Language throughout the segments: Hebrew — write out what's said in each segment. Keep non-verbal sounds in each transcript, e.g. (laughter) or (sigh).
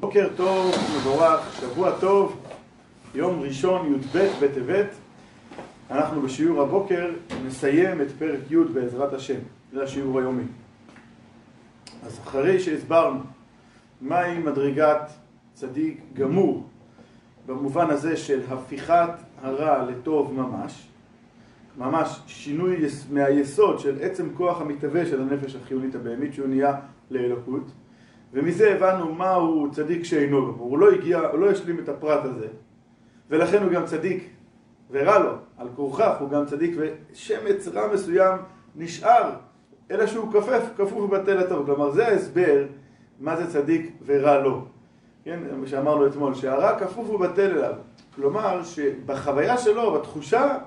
בוקר טוב, מבורך, שבוע טוב, יום ראשון י"ב בטבת. אנחנו בשיעור הבוקר נסיים את פרק י' בעזרת השם, זה השיעור היומי. אז אחרי שהסברנו מהי מדרגת צדיק גמור, במובן הזה של הפיכת הרע לטוב ממש, ממש שינוי מהיסוד של עצם כוח המתהווה של הנפש החיונית הבהמית שהוא נהיה לאלוקות ומזה הבנו מהו צדיק שאינו גמור, הוא לא הגיע, הוא לא השלים את הפרט הזה. ולכן הוא גם צדיק ורע לו, על כורכך הוא גם צדיק ושמץ רע מסוים נשאר אלא שהוא כפף, כפוף ובטל הטוב, כלומר זה ההסבר מה זה צדיק ורע לו, כן, מה שאמרנו אתמול, שהרע כפוף ובטל אליו, כלומר שבחוויה שלו, בתחושה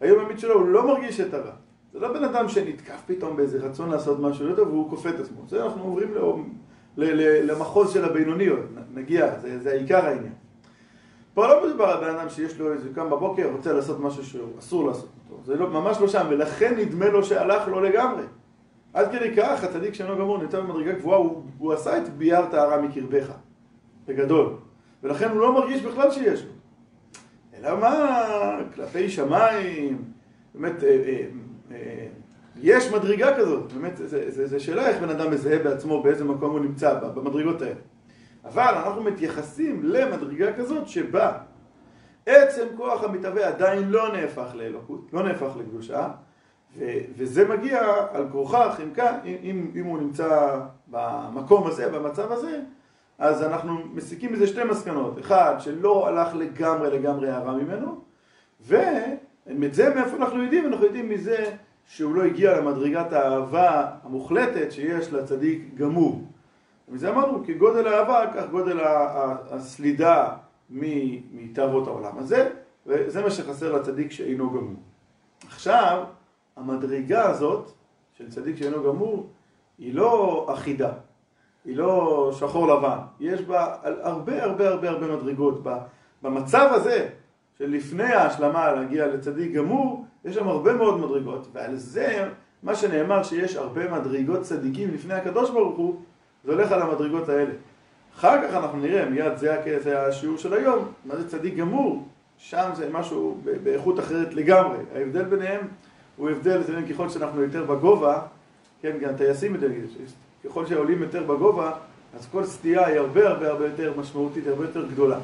היומיומית שלו הוא לא מרגיש את הרע. זה לא בן אדם שנתקף פתאום באיזה רצון לעשות משהו לא טוב והוא כופה את עצמו. זה אנחנו עוברים למחוז של הבינוניות, נגיע, זה, זה העיקר העניין. פה לא מדובר על בן אדם שיש לו איזה קם בבוקר, רוצה לעשות משהו שאסור לעשות אותו. זה לא, ממש לא שם, ולכן נדמה לו שהלך לו לגמרי. עד כדי כך, הצדיק שאינו גמור נמצא במדרגה גבוהה, הוא, הוא עשה את ביארת הרע מקרבך, בגדול. ולכן הוא לא מרגיש בכלל שיש לו. אלא מה, כלפי שמיים, באמת, אה, אה, אה, יש מדרגה כזאת, באמת, זו שאלה איך בן אדם מזהה בעצמו באיזה מקום הוא נמצא במדרגות האלה. אבל אנחנו מתייחסים למדרגה כזאת שבה עצם כוח המתהווה עדיין לא נהפך לאלוקות, לא נהפך לקדושה, וזה מגיע על כורכך, אם, אם, אם הוא נמצא במקום הזה, במצב הזה, אז אנחנו מסיקים מזה שתי מסקנות. אחד, שלא הלך לגמרי לגמרי הרע ממנו, ואת זה מאיפה אנחנו יודעים? אנחנו יודעים מזה שהוא לא הגיע למדרגת האהבה המוחלטת שיש לצדיק גמור. ומזה אמרנו, כגודל האהבה, כך גודל הסלידה מתאוות העולם הזה, וזה מה שחסר לצדיק שאינו גמור. עכשיו, המדרגה הזאת של צדיק שאינו גמור היא לא אחידה. היא לא שחור לבן, יש בה הרבה הרבה הרבה הרבה מדרגות. במצב הזה, של לפני ההשלמה להגיע לצדיק גמור, יש שם הרבה מאוד מדרגות, ועל זה, מה שנאמר שיש הרבה מדרגות צדיקים לפני הקדוש ברוך הוא, זה הולך על המדרגות האלה. אחר כך אנחנו נראה, מיד זה, זה השיעור של היום, מה זה צדיק גמור, שם זה משהו באיכות אחרת לגמרי. ההבדל ביניהם הוא הבדל, ככל שאנחנו יותר בגובה, כן, גם טייסים יותר, ככל שעולים יותר בגובה, אז כל סטייה היא הרבה הרבה הרבה יותר משמעותית, הרבה יותר גדולה.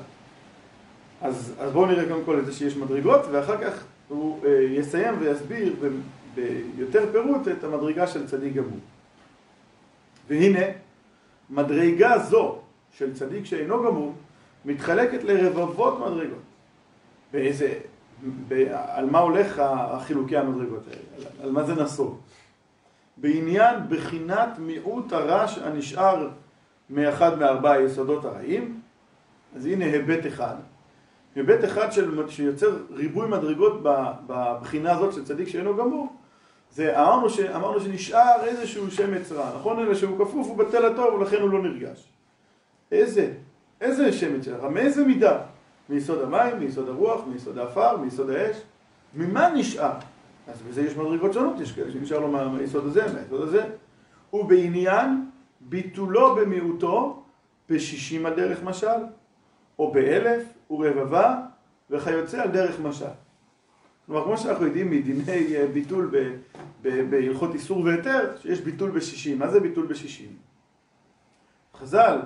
אז, אז בואו נראה קודם כל את זה שיש מדרגות, ואחר כך הוא אה, יסיים ויסביר ב, ביותר פירוט את המדרגה של צדיק גמור. והנה, מדרגה זו של צדיק שאינו גמור, מתחלקת לרבבות מדרגות. באיזה, ב, על מה הולך החילוקי המדרגות האלה? על, על מה זה נסוג? בעניין בחינת מיעוט הרש הנשאר מאחד מארבעה יסודות הרעים, אז הנה היבט אחד. היבט אחד של, שיוצר ריבוי מדרגות בבחינה הזאת של צדיק שאינו גמור, זה אמרנו, ש, אמרנו שנשאר איזשהו שמץ רע, נכון? אלא שהוא כפוף, הוא בטל הטוב ולכן הוא לא נרגש. איזה? איזה שמץ רע? מאיזה מידה? מיסוד המים, מיסוד הרוח, מיסוד האפר, מיסוד האש? ממה נשאר? אז בזה יש מדרגות שונות, יש כאלה שנשאר לו מהיסוד הזה, מהיסוד הזה. ובעניין ביטולו במיעוטו בשישים על דרך משל, או באלף ורבבה וכיוצא על דרך משל. כלומר, כמו שאנחנו יודעים מדיני אה, ביטול בהלכות איסור והיתר, שיש ביטול בשישים. מה זה ביטול בשישים? חז"ל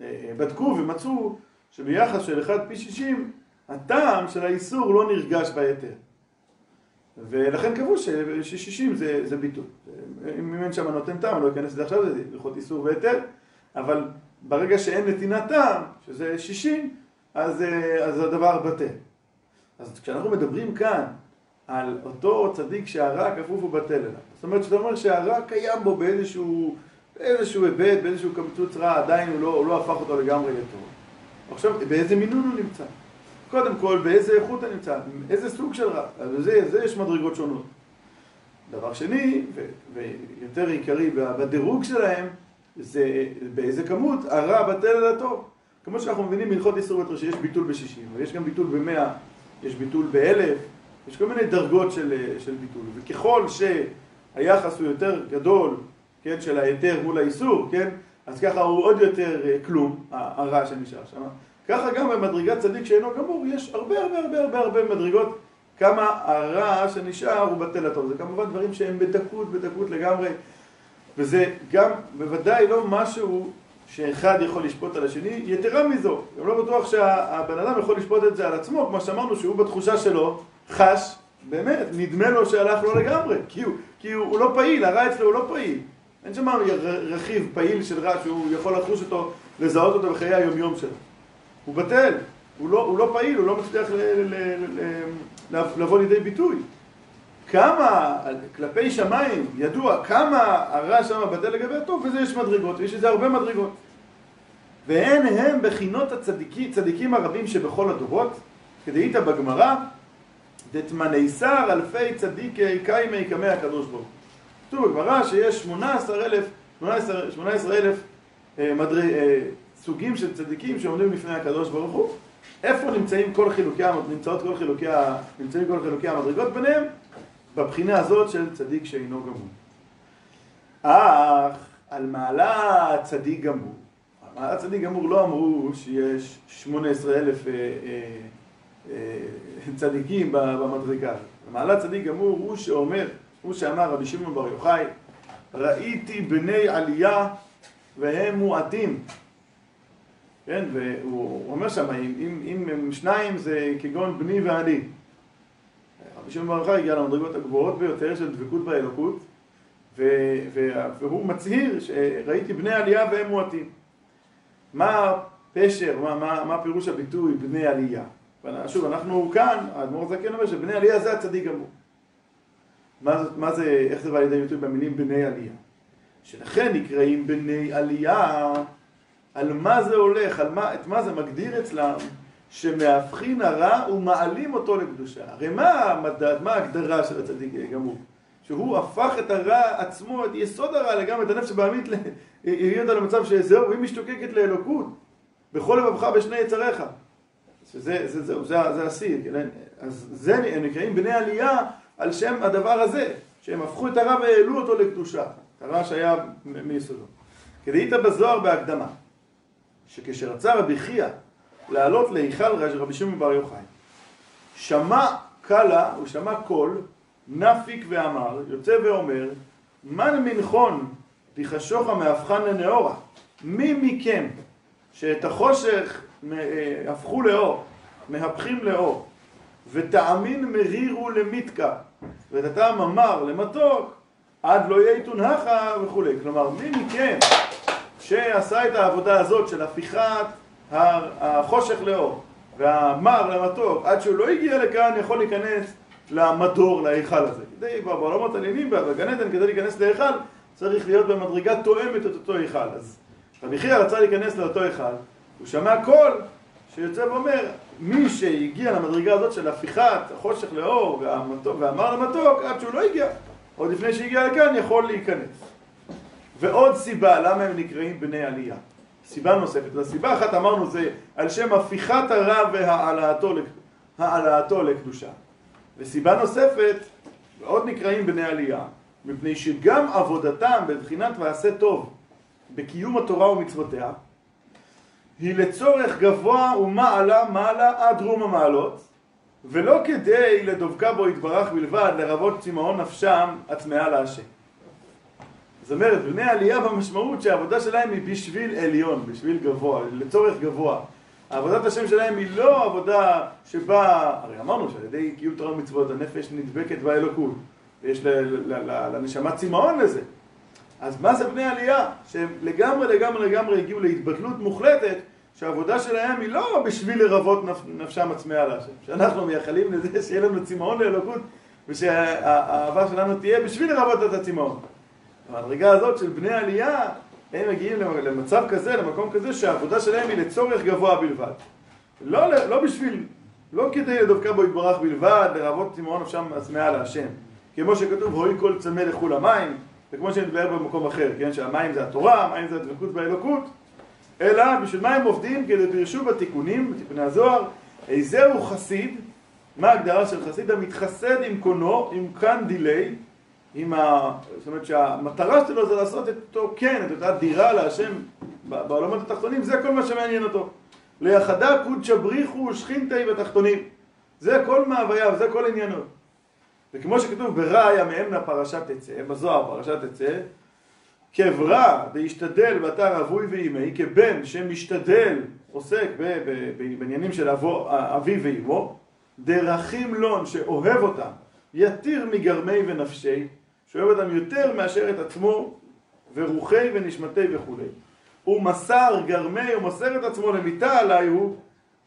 אה, בדקו ומצאו שביחס של אחד פי שישים, הטעם של האיסור לא נרגש בהיתר. ולכן קבעו ש-60 זה, זה ביטול. אם אין שם נותן טעם, לא אכנס לזה עכשיו, זה הלכות איסור והיתר, אבל ברגע שאין נתינת טעם, שזה 60, אז, אז הדבר בטל. אז כשאנחנו מדברים כאן על אותו צדיק שהרע כפוף ובטל אליו, זאת אומרת שאתה אומר שהרע קיים בו באיזשהו, באיזשהו היבט, באיזשהו קמצוץ רע, עדיין הוא לא, הוא לא הפך אותו לגמרי לטוב. עכשיו, באיזה מינון הוא נמצא? קודם כל, באיזה איכות אתה נמצא, איזה סוג של רע, בזה יש מדרגות שונות. דבר שני, ויותר עיקרי בדירוג שלהם, זה באיזה כמות הרע בטל על הטוב. כמו שאנחנו מבינים בהלכות איסור וטר שיש ביטול בשישים, ויש גם ביטול במאה, יש ביטול באלף, יש כל מיני דרגות של, של ביטול. וככל שהיחס הוא יותר גדול, כן, של ההיתר מול האיסור, כן, אז ככה הוא עוד יותר אה, כלום, הרע שנשאר שם. ככה גם במדרגת צדיק שאינו גמור, יש הרבה הרבה הרבה הרבה הרבה מדרגות כמה הרע שנשאר הוא בטל הטוב. זה כמובן דברים שהם בדקות, בדקות לגמרי, וזה גם בוודאי לא משהו שאחד יכול לשפוט על השני, יתרה מזו, גם לא בטוח שהבן אדם יכול לשפוט את זה על עצמו, כמו שאמרנו שהוא בתחושה שלו חש, באמת, נדמה לו שהלך לו לגמרי, כי הוא, כי הוא, הוא לא פעיל, הרע אצלו הוא לא פעיל. אין שם רכיב פעיל של רע שהוא יכול לחוש אותו, לזהות אותו בחיי היומיום שלו. הוא בטל, הוא לא, הוא לא פעיל, הוא לא מצליח ל, ל, ל, לבוא לידי ביטוי. כמה, כלפי שמיים, ידוע כמה הרע שם בטל לגבי הטוב, וזה יש מדרגות, ויש לזה הרבה מדרגות. והן הם בחינות הצדיקים, צדיקים הרבים שבכל הדורות, כדאיתא בגמרא, דתמניסר אלפי צדיקי קיימי קמי הקדוש ברוך הוא. כתוב בגמרא שיש 18 אלף, 18, 18 אלף אה, מדרי, אה, סוגים של צדיקים שעומדים לפני הקדוש ברוך הוא. איפה נמצאים כל חילוקי, נמצאות כל חילוקי, נמצאים כל חילוקי המדרגות ביניהם? בבחינה הזאת של צדיק שאינו גמור. אך על מעלה צדיק גמור, על מעלה צדיק גמור לא אמרו שיש 18 אלף אה, אה, אה, צדיקים במדרגה. מעלה צדיק גמור הוא שאומר, הוא שאמר רבי שמעון בר יוחאי, ראיתי בני עלייה והם מועטים. כן, והוא אומר שם, אם, אם, אם הם שניים זה כגון בני ואני. רבי שמעון בר יוחאי הגיע למדרגות הגבוהות ביותר של דבקות באלוקות, ו, ו, והוא מצהיר שראיתי בני עלייה והם מועטים. מה הפשר, מה, מה, מה פירוש הביטוי בני עלייה? שוב, אנחנו כאן, האדמו"ר הזקן אומר שבני עלייה זה הצדיק גמור. מה, מה זה, איך זה בא לידי ביטוי במילים בני עלייה? שלכן נקראים בני עלייה, על מה זה הולך, על מה, את מה זה מגדיר אצלם, שמהפכין הרע ומעלים אותו לקדושה. הרי מה המדד, מה ההגדרה של הצדיק גמור? שהוא הפך את הרע עצמו, את יסוד הרע לגמרי, את הנפש הבעמית, (laughs) הביא אותה למצב שזהו, היא משתוקקת לאלוקות, בכל לבבך בשני יצריך. שזה, זה, זה, זה, זה השיא, כן? אז זה נקראים בני עלייה על שם הדבר הזה, שהם הפכו את הרע והעלו אותו לקדושה, הרע שהיה מיסודו. כדאית בזוהר בהקדמה, שכשרצה רבי חייא לעלות להיכל רבי שמעון בר יוחאי, שמע קלה, הוא שמע קול, נפיק ואמר, יוצא ואומר, מן מנחון תיחשוך המהפכן לנאורה, מי מכם שאת החושך אה, הפכו לאור, מהפכים לאור, וטעמין מרירו למיתקה, ואת הטעם המר למתוק, עד לא יהיה תונהכה וכולי. כלומר, מי מכם שעשה את העבודה הזאת של הפיכת החושך לאור והמר למתוק, עד שהוא לא הגיע לכאן, יכול להיכנס למדור, להיכל הזה. כדי, בעולמות עליונים, בגן עדן, כדי להיכנס להיכל, צריך להיות במדרגה תואמת את אותו היכל. אז רבי חייא רצה להיכנס לאותו היכל, הוא שמע קול שיוצא ואומר, מי שהגיע למדרגה הזאת של הפיכת החושך לאור והמר למתוק, עד שהוא לא הגיע, עוד לפני שהגיע לכאן, יכול להיכנס. ועוד סיבה למה הם נקראים בני עלייה. סיבה נוספת, והסיבה אחת אמרנו זה על שם הפיכת הרע והעלאתו לקדושה. וסיבה נוספת, ועוד נקראים בני עלייה, מפני שגם עבודתם בבחינת ועשה טוב בקיום התורה ומצוותיה, היא לצורך גבוה ומעלה מעלה עד רום המעלות, ולא כדי לדבקה בו יתברך בלבד, לרבות צמאון נפשם הצמאה להשם. זאת אומרת, בני עלייה במשמעות שהעבודה שלהם היא בשביל עליון, בשביל גבוה, לצורך גבוה. עבודת השם שלהם היא לא עבודה שבה, הרי אמרנו שעל ידי קיום תורה ומצוות הנפש נדבקת באלוקות, ויש לנשמה צמאון לזה. אז מה זה בני עלייה? שהם לגמרי לגמרי לגמרי הגיעו להתבטלות מוחלטת שהעבודה שלהם היא לא בשביל לרבות נפ... נפשם עצמאה להשם שאנחנו מייחלים לזה שיהיה לנו צמאון לאלוקות ושהאהבה שלנו תהיה בשביל לרבות את הצמאון המדרגה הזאת של בני עלייה הם מגיעים למצב כזה, למקום כזה שהעבודה שלהם היא לצורך גבוה בלבד לא, לא בשביל, לא כדי לדבקה בו יתברך בלבד, לרבות צמאון נפשם עצמאה להשם כמו שכתוב, הואי כל צמא לכו למים וכמו שנתבהר במקום אחר, כן? שהמים זה התורה, המים זה הדבקות באלוקות, אלא בשביל מה הם עובדים? כדי פירשו בתיקונים, בתיקוני הזוהר, איזהו חסיד, מה ההגדרה של חסיד? המתחסד עם קונו, עם כאן דיליי, עם ה... זאת אומרת שהמטרה שלו זה לעשות את אותו כן, את אותה דירה להשם בעולמות התחתונים, זה כל מה שמעניין אותו. ליחדה קודשא בריחו ושכינתי בתחתונים. זה כל מהוויה וזה כל עניינו. וכמו שכתוב בראיה מאמנה פרשת תצא, בזוהר פרשת תצא, כברא דהשתדל באתר אבוי ואימי, כבן שמשתדל, עוסק בעניינים של אבו, אבי ואימו, דרכים לון שאוהב אותם, יתיר מגרמי ונפשי, שאוהב אותם יותר מאשר את עצמו, ורוחי ונשמתי וכולי. הוא מסר גרמי, הוא מוסר את עצמו למיטה עליי הוא,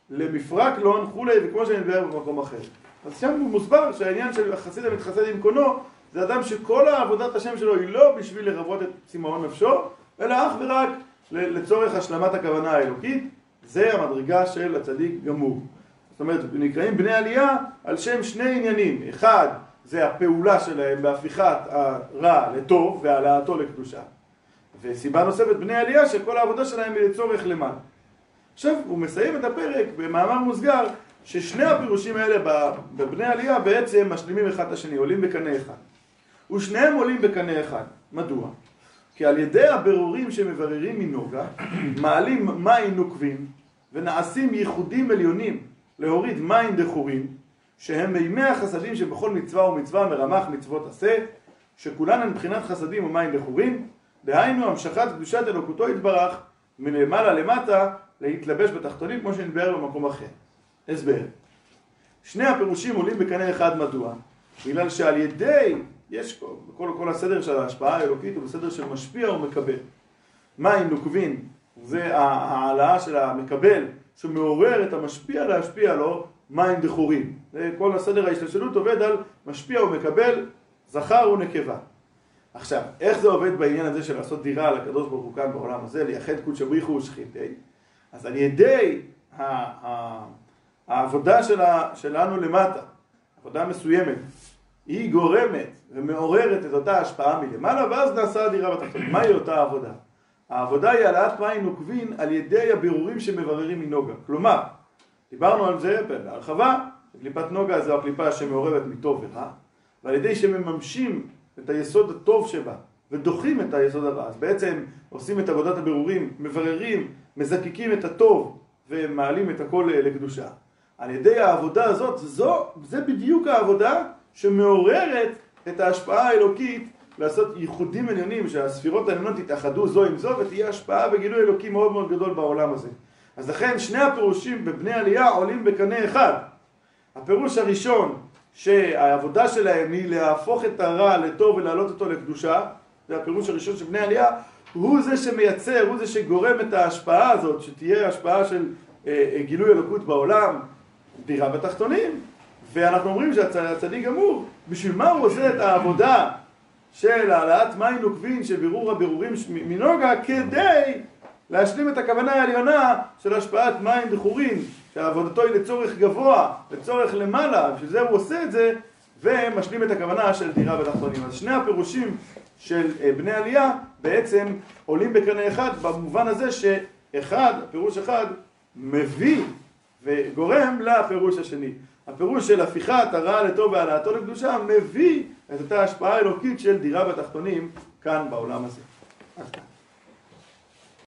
למפרק לון וכולי, וכמו שאני מדבר במקום אחר. אז שם הוא מוסבר שהעניין של החסיד המתחסד עם קונו זה אדם שכל העבודת השם שלו היא לא בשביל לרבות את צמאון נפשו, אלא אך ורק לצורך השלמת הכוונה האלוקית, זה המדרגה של הצדיק גמור. זאת אומרת, נקראים בני עלייה על שם שני עניינים. אחד, זה הפעולה שלהם בהפיכת הרע לטוב והעלאתו לקדושה. וסיבה נוספת, בני עלייה, שכל העבודה שלהם היא לצורך למעלה. עכשיו, הוא מסיים את הפרק במאמר מוסגר, ששני הפירושים האלה בבני עלייה בעצם משלימים אחד את השני, עולים בקנה אחד. ושניהם עולים בקנה אחד. מדוע? כי על ידי הבירורים שמבררים מנוגה, מעלים מים נוקבים ונעשים ייחודים עליונים להוריד מים דחורים, שהם מימי החסדים שבכל מצווה ומצווה מרמח מצוות עשה, שכולן הן מבחינת חסדים ומים דחורים, דהיינו המשכת קדושת אלוקותו יתברך מלמעלה למטה להתלבש בתחתונים כמו שנתבהר במקום אחר. הסבר. שני הפירושים עולים בקנה אחד מדוע? בגלל שעל ידי יש כל, כל הסדר של ההשפעה האלוקית הוא בסדר של משפיע ומקבל. מים נוקבין זה ההעלאה של המקבל שמעורר את המשפיע להשפיע לו מים דחורים. כל הסדר ההשתלשלות עובד על משפיע ומקבל זכר ונקבה. עכשיו, איך זה עובד בעניין הזה של לעשות דירה על הקדוש ברוך הוא כאן בעולם הזה, לייחד קודשא בריחו ושכינתי? אז על ידי העבודה שלנו למטה, עבודה מסוימת, היא גורמת ומעוררת את אותה השפעה מלמעלה, ואז נעשה הדירה בתחתונים. מהי אותה עבודה? העבודה היא העלאת מים נוקבין על ידי הבירורים שמבררים מנוגה. כלומר, דיברנו על זה בהרחבה, קליפת נוגה זו הקליפה שמעוררת מטוב ורע, ועל ידי שמממשים את היסוד הטוב שבה ודוחים את היסוד הרע, אז בעצם עושים את עבודת הבירורים, מבררים, מזקקים את הטוב ומעלים את הכל לקדושה. על ידי העבודה הזאת, זו, זה בדיוק העבודה שמעוררת את ההשפעה האלוקית לעשות ייחודים עליונים, שהספירות העליונות יתאחדו זו עם זו ותהיה השפעה וגילוי אלוקי מאוד מאוד גדול בעולם הזה. אז לכן שני הפירושים בבני עלייה עולים בקנה אחד. הפירוש הראשון שהעבודה שלהם היא להפוך את הרע לטוב ולהעלות אותו לקדושה, זה הפירוש הראשון של בני עלייה, הוא זה שמייצר, הוא זה שגורם את ההשפעה הזאת, שתהיה השפעה של אה, אה גילוי אלוקות בעולם, דירה בתחתונים. ואנחנו אומרים שהצדיק גמור, בשביל מה הוא עושה את העבודה של העלאת מים נוקבין של בירור הבירורים מנוגה כדי להשלים את הכוונה העליונה של השפעת מים דחורים שעבודתו היא לצורך גבוה, לצורך למעלה, בשביל זה הוא עושה את זה ומשלים את הכוונה של דירה בתחתונים. אז שני הפירושים של אה, בני עלייה בעצם עולים בקנה אחד במובן הזה שאחד, פירוש אחד, מביא וגורם לפירוש השני. הפירוש של הפיכת הרע לטוב והעלאתו לקדושה מביא את אותה השפעה אלוקית של דירה בתחתונים כאן בעולם הזה.